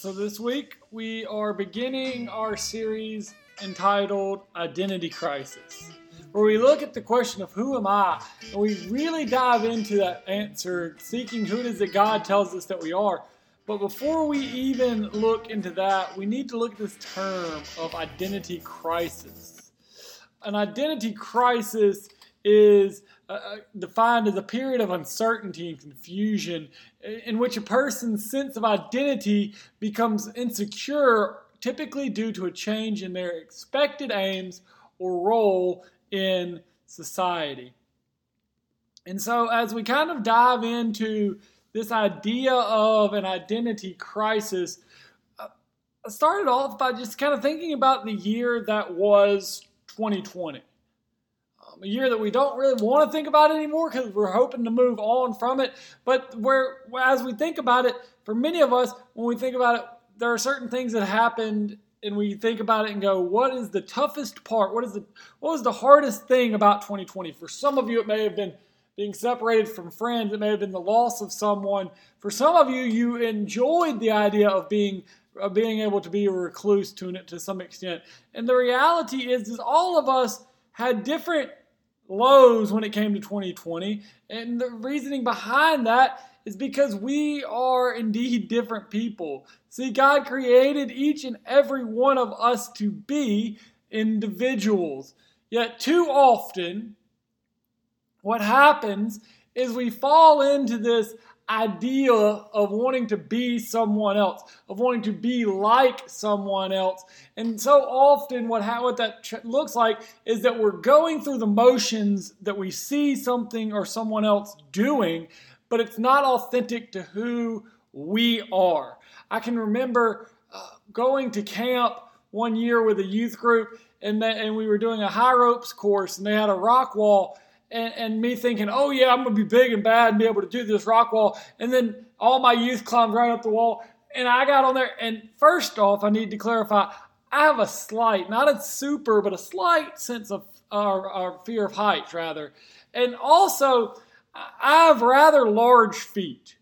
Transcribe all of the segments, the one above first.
So, this week we are beginning our series entitled Identity Crisis, where we look at the question of who am I? And we really dive into that answer, seeking who it is that God tells us that we are. But before we even look into that, we need to look at this term of identity crisis. An identity crisis is uh, uh, defined as a period of uncertainty and confusion in which a person's sense of identity becomes insecure, typically due to a change in their expected aims or role in society. And so, as we kind of dive into this idea of an identity crisis, uh, I started off by just kind of thinking about the year that was 2020 a year that we don't really want to think about anymore because we're hoping to move on from it. But where, as we think about it, for many of us, when we think about it, there are certain things that happened and we think about it and go, what is the toughest part? What is the what was the hardest thing about 2020? For some of you, it may have been being separated from friends. It may have been the loss of someone. For some of you, you enjoyed the idea of being of being able to be a recluse to to some extent. And the reality is, is all of us had different lows when it came to 2020. And the reasoning behind that is because we are indeed different people. See, God created each and every one of us to be individuals. Yet, too often, what happens is we fall into this idea of wanting to be someone else, of wanting to be like someone else. And so often, what, how, what that tr- looks like is that we're going through the motions that we see something or someone else doing, but it's not authentic to who we are. I can remember uh, going to camp one year with a youth group, and, and we were doing a high ropes course, and they had a rock wall and, and me thinking, oh yeah, I'm gonna be big and bad and be able to do this rock wall. And then all my youth climbed right up the wall, and I got on there. And first off, I need to clarify, I have a slight, not a super, but a slight sense of or, fear of heights rather, and also I have rather large feet.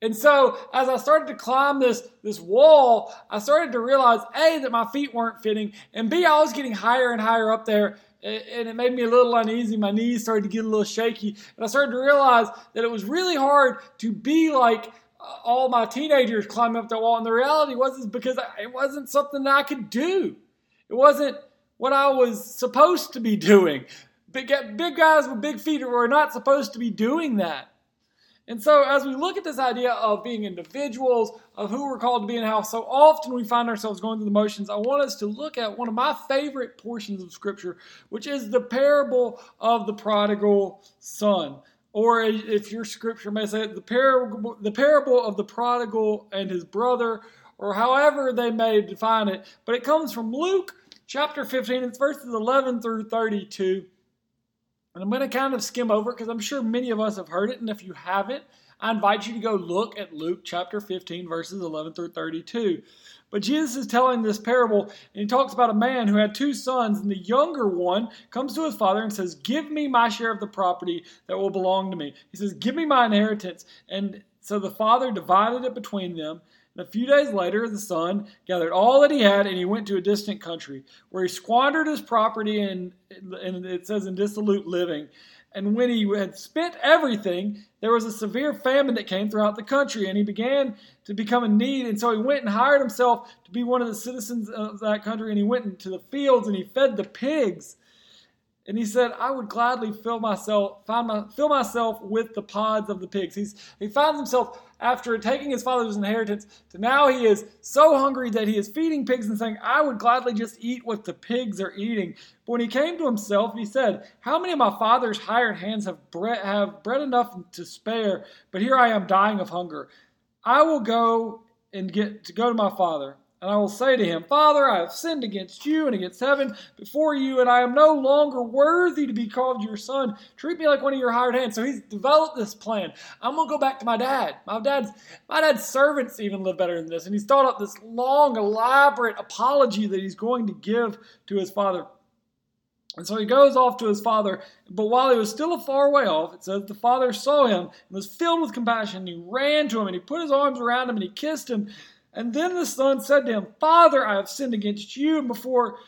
And so as I started to climb this, this wall, I started to realize A, that my feet weren't fitting, and B, I was getting higher and higher up there, and it made me a little uneasy. My knees started to get a little shaky, and I started to realize that it was really hard to be like uh, all my teenagers climbing up that wall. And the reality was is because it wasn't something that I could do. It wasn't what I was supposed to be doing. Big, big guys with big feet were not supposed to be doing that. And so, as we look at this idea of being individuals, of who we're called to be in how so often we find ourselves going through the motions, I want us to look at one of my favorite portions of Scripture, which is the parable of the prodigal son. Or, if your scripture may say it, the parable, the parable of the prodigal and his brother, or however they may define it. But it comes from Luke chapter 15, it's verses 11 through 32. And I'm going to kind of skim over because I'm sure many of us have heard it. And if you haven't, I invite you to go look at Luke chapter 15, verses 11 through 32. But Jesus is telling this parable, and he talks about a man who had two sons, and the younger one comes to his father and says, Give me my share of the property that will belong to me. He says, Give me my inheritance. And so the father divided it between them. And a few days later, the son gathered all that he had and he went to a distant country where he squandered his property and, and it says in dissolute living. And when he had spent everything, there was a severe famine that came throughout the country, and he began to become in need. And so he went and hired himself to be one of the citizens of that country, and he went into the fields and he fed the pigs. And he said, I would gladly fill myself, find my, fill myself with the pods of the pigs. He's, he finds himself after taking his father's inheritance to now he is so hungry that he is feeding pigs and saying, I would gladly just eat what the pigs are eating. But when he came to himself, he said, How many of my father's hired hands have bread, have bread enough to spare, but here I am dying of hunger? I will go and get to go to my father and I will say to him, Father, I have sinned against you and against heaven before you, and I am no longer worthy to be called your son. Treat me like one of your hired hands. So he's developed this plan. I'm gonna go back to my dad. My dad's my dad's servants even live better than this. And he's thought up this long, elaborate apology that he's going to give to his father. And so he goes off to his father, but while he was still a far way off, it says the father saw him and was filled with compassion. And he ran to him and he put his arms around him and he kissed him. And then the son said to him, Father, I have sinned against you and before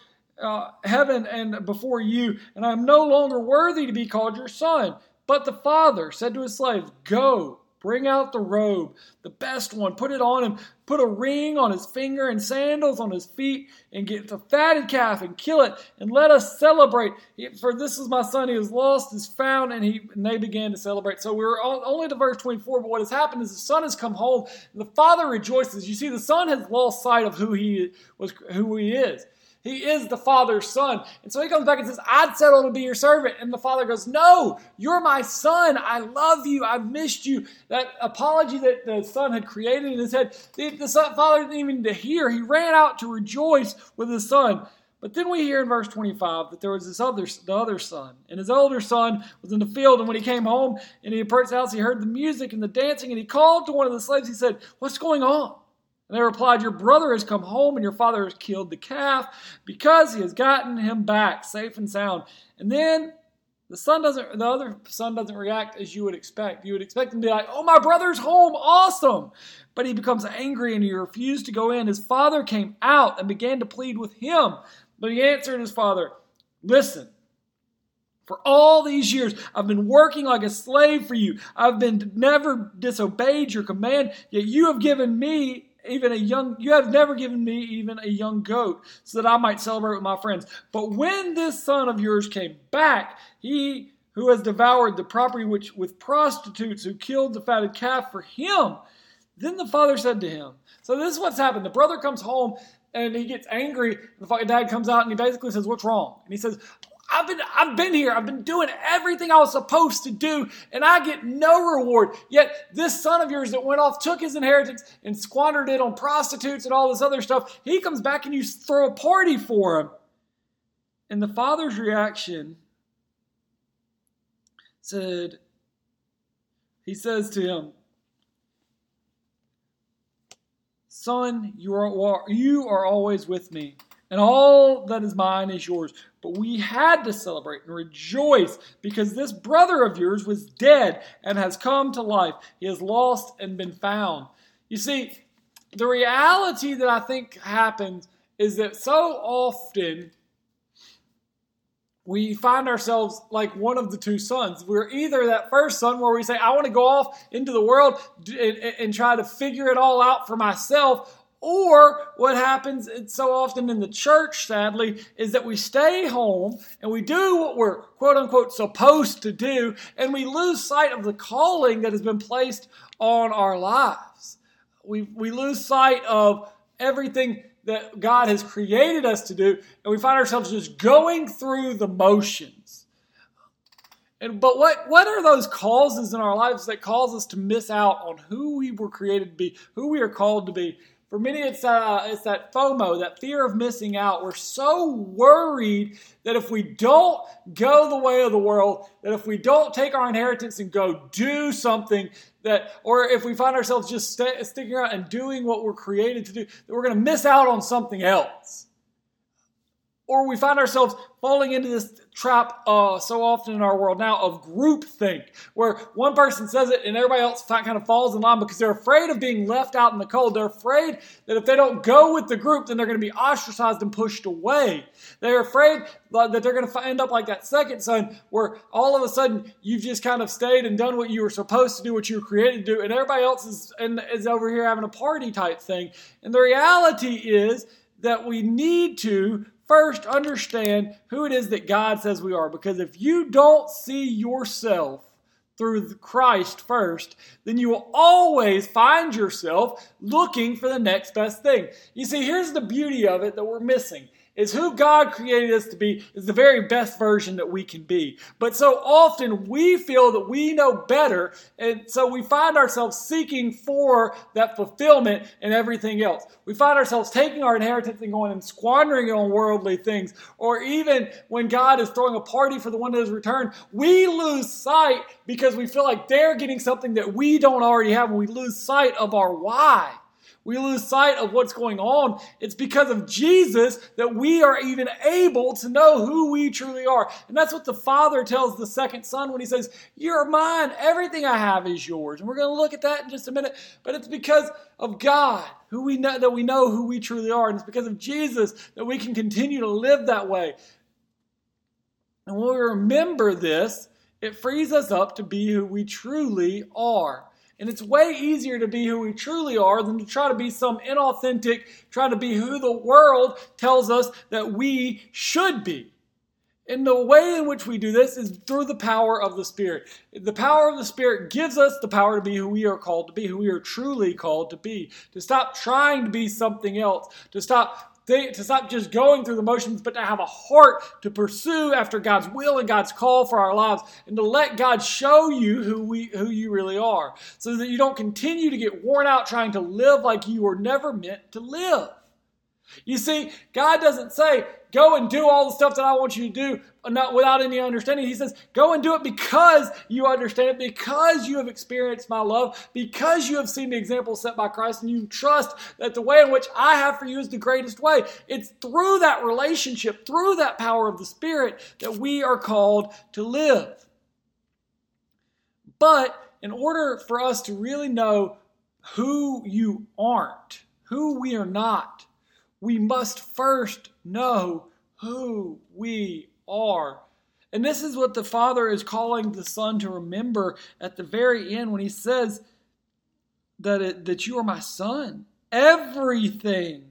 uh, heaven and before you, and I am no longer worthy to be called your son. But the father said to his slaves, Go, bring out the robe, the best one, put it on him, put a ring on his finger and sandals on his feet, and get the fatted calf and kill it, and let us celebrate. For this is my son, he was lost, is found, and he and they began to celebrate. So we're only to verse 24, but what has happened is the son has come home, the father rejoices. You see, the son has lost sight of who he was, who he is. He is the Father's son. And so he comes back and says, I'd settle to be your servant. And the Father goes, No, you're my son. I love you. I've missed you. That apology that the son had created in his head, the, the son, Father didn't even to hear. He ran out to rejoice with his son. But then we hear in verse 25 that there was this other, the other son, and his older son was in the field. And when he came home and he approached the house, he heard the music and the dancing, and he called to one of the slaves. He said, "What's going on?" And they replied, Your brother has come home, and your father has killed the calf because he has gotten him back safe and sound. And then the son doesn't the other son doesn't react as you would expect. You would expect him to be like, Oh, my brother's home, awesome. But he becomes angry and he refused to go in. His father came out and began to plead with him. But he answered his father, Listen, for all these years, I've been working like a slave for you. I've been never disobeyed your command, yet you have given me even a young you have never given me even a young goat so that I might celebrate with my friends. But when this son of yours came back, he who has devoured the property which with prostitutes who killed the fatted calf for him, then the father said to him. So this is what's happened. The brother comes home and he gets angry. The father dad comes out and he basically says, "What's wrong?" And he says, I've been, I've been here. I've been doing everything I was supposed to do, and I get no reward. Yet this son of yours that went off, took his inheritance, and squandered it on prostitutes and all this other stuff, he comes back and you throw a party for him. And the father's reaction said, he says to him, Son, you are, you are always with me and all that is mine is yours. But we had to celebrate and rejoice because this brother of yours was dead and has come to life. He has lost and been found. You see, the reality that I think happens is that so often we find ourselves like one of the two sons. We're either that first son where we say, I want to go off into the world and, and, try to figure it all out for myself, or what happens so often in the church, sadly, is that we stay home and we do what we're quote unquote supposed to do, and we lose sight of the calling that has been placed on our lives. We, we lose sight of everything that God has created us to do, and we find ourselves just going through the motions. And but what what are those causes in our lives that cause us to miss out on who we were created to be, who we are called to be, for many, it's, uh, it's that FOMO, that fear of missing out. We're so worried that if we don't go the way of the world, that if we don't take our inheritance and go do something, that, or if we find ourselves just st- sticking around and doing what we're created to do, that we're going to miss out on something else. Or we find ourselves falling into this trap uh, so often in our world now of groupthink, where one person says it and everybody else kind of falls in line because they're afraid of being left out in the cold. They're afraid that if they don't go with the group, then they're going to be ostracized and pushed away. They're afraid that they're going to end up like that second son, where all of a sudden you've just kind of stayed and done what you were supposed to do, what you were created to do, and everybody else is, is over here having a party type thing. And the reality is that we need to first understand who it is that God says we are. Because if you don't see yourself through Christ first, then you will always find yourself looking for the next best thing. You see, here's the beauty of it that we're missing is who God created us to be is the very best version that we can be. But so often we feel that we know better, and so we find ourselves seeking for that fulfillment in everything else. We find ourselves taking our inheritance and going and squandering it on worldly things, or even when God is throwing a party for the one that has returned, we lose sight because we feel like they're getting something that we don't already have, and we lose sight of our why. We lose sight of what's going on. It's because of Jesus that we are even able to know who we truly are. And that's what the Father tells the second son when he says, You're mine. Everything I have is yours. And we're going to look at that in just a minute. But it's because of God who we know that we know who we truly are. And it's because of Jesus that we can continue to live that way. And when we remember this, it frees us up to be who we truly are. And it's way easier to be who we truly are than to try to be some inauthentic, try to be who the world tells us that we should be. And the way in which we do this is through the power of the Spirit. The power of the Spirit gives us the power to be who we are called to be, who we are truly called to be. To stop trying to be something else, to stop to stop just going through the motions, but to have a heart to pursue after God's will and God's call for our lives, and to let God show you who we who you really are, so that you don't continue to get worn out trying to live like you were never meant to live. You see, God doesn't say, go and do all the stuff that I want you to do not without any understanding. He says, go and do it because you understand it, because you have experienced my love, because you have seen the example set by Christ, and you trust that the way in which I have for you is the greatest way. It's through that relationship, through that power of the Spirit, that we are called to live. But in order for us to really know who you aren't, who we are not, we must first know who we are. And this is what the Father is calling the Son to remember at the very end when he says that, it, that you are my Son. Everything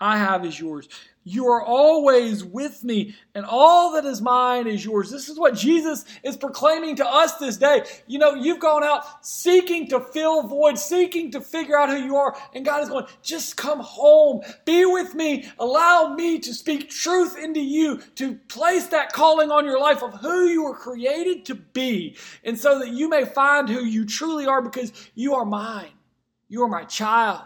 I have is yours. You are always with me, and all that is mine is yours. This is what Jesus is proclaiming to us this day. You know, you've gone out seeking to fill void, seeking to figure out who you are, and God is going, just come home. Be with me. Allow me to speak truth into you, to place that calling on your life of who you were created to be, and so that you may find who you truly are because you are mine. You are my child.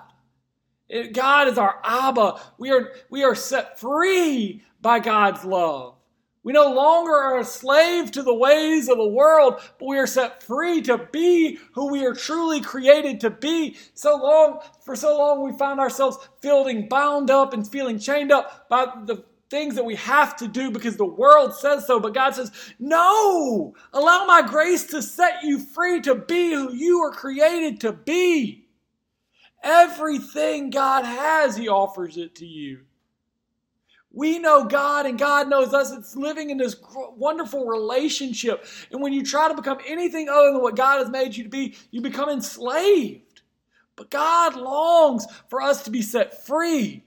God is our Abba. We are, we are set free by God's love. We no longer are a slave to the ways of the world, but we are set free to be who we are truly created to be. So long, for so long, we found ourselves feeling bound up and feeling chained up by the things that we have to do because the world says so. But God says, no, allow my grace to set you free to be who you are created to be. Everything God has, He offers it to you. We know God and God knows us. It's living in this wonderful relationship. And when you try to become anything other than what God has made you to be, you become enslaved. But God longs for us to be set free.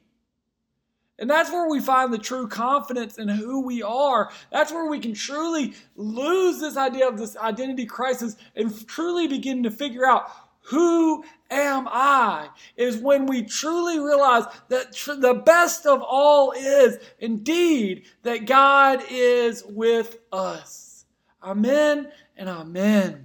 And that's where we find the true confidence in who we are. That's where we can truly lose this idea of this identity crisis and truly begin to figure out who am I? Is when we truly realize that tr- the best of all is indeed that God is with us. Amen and amen.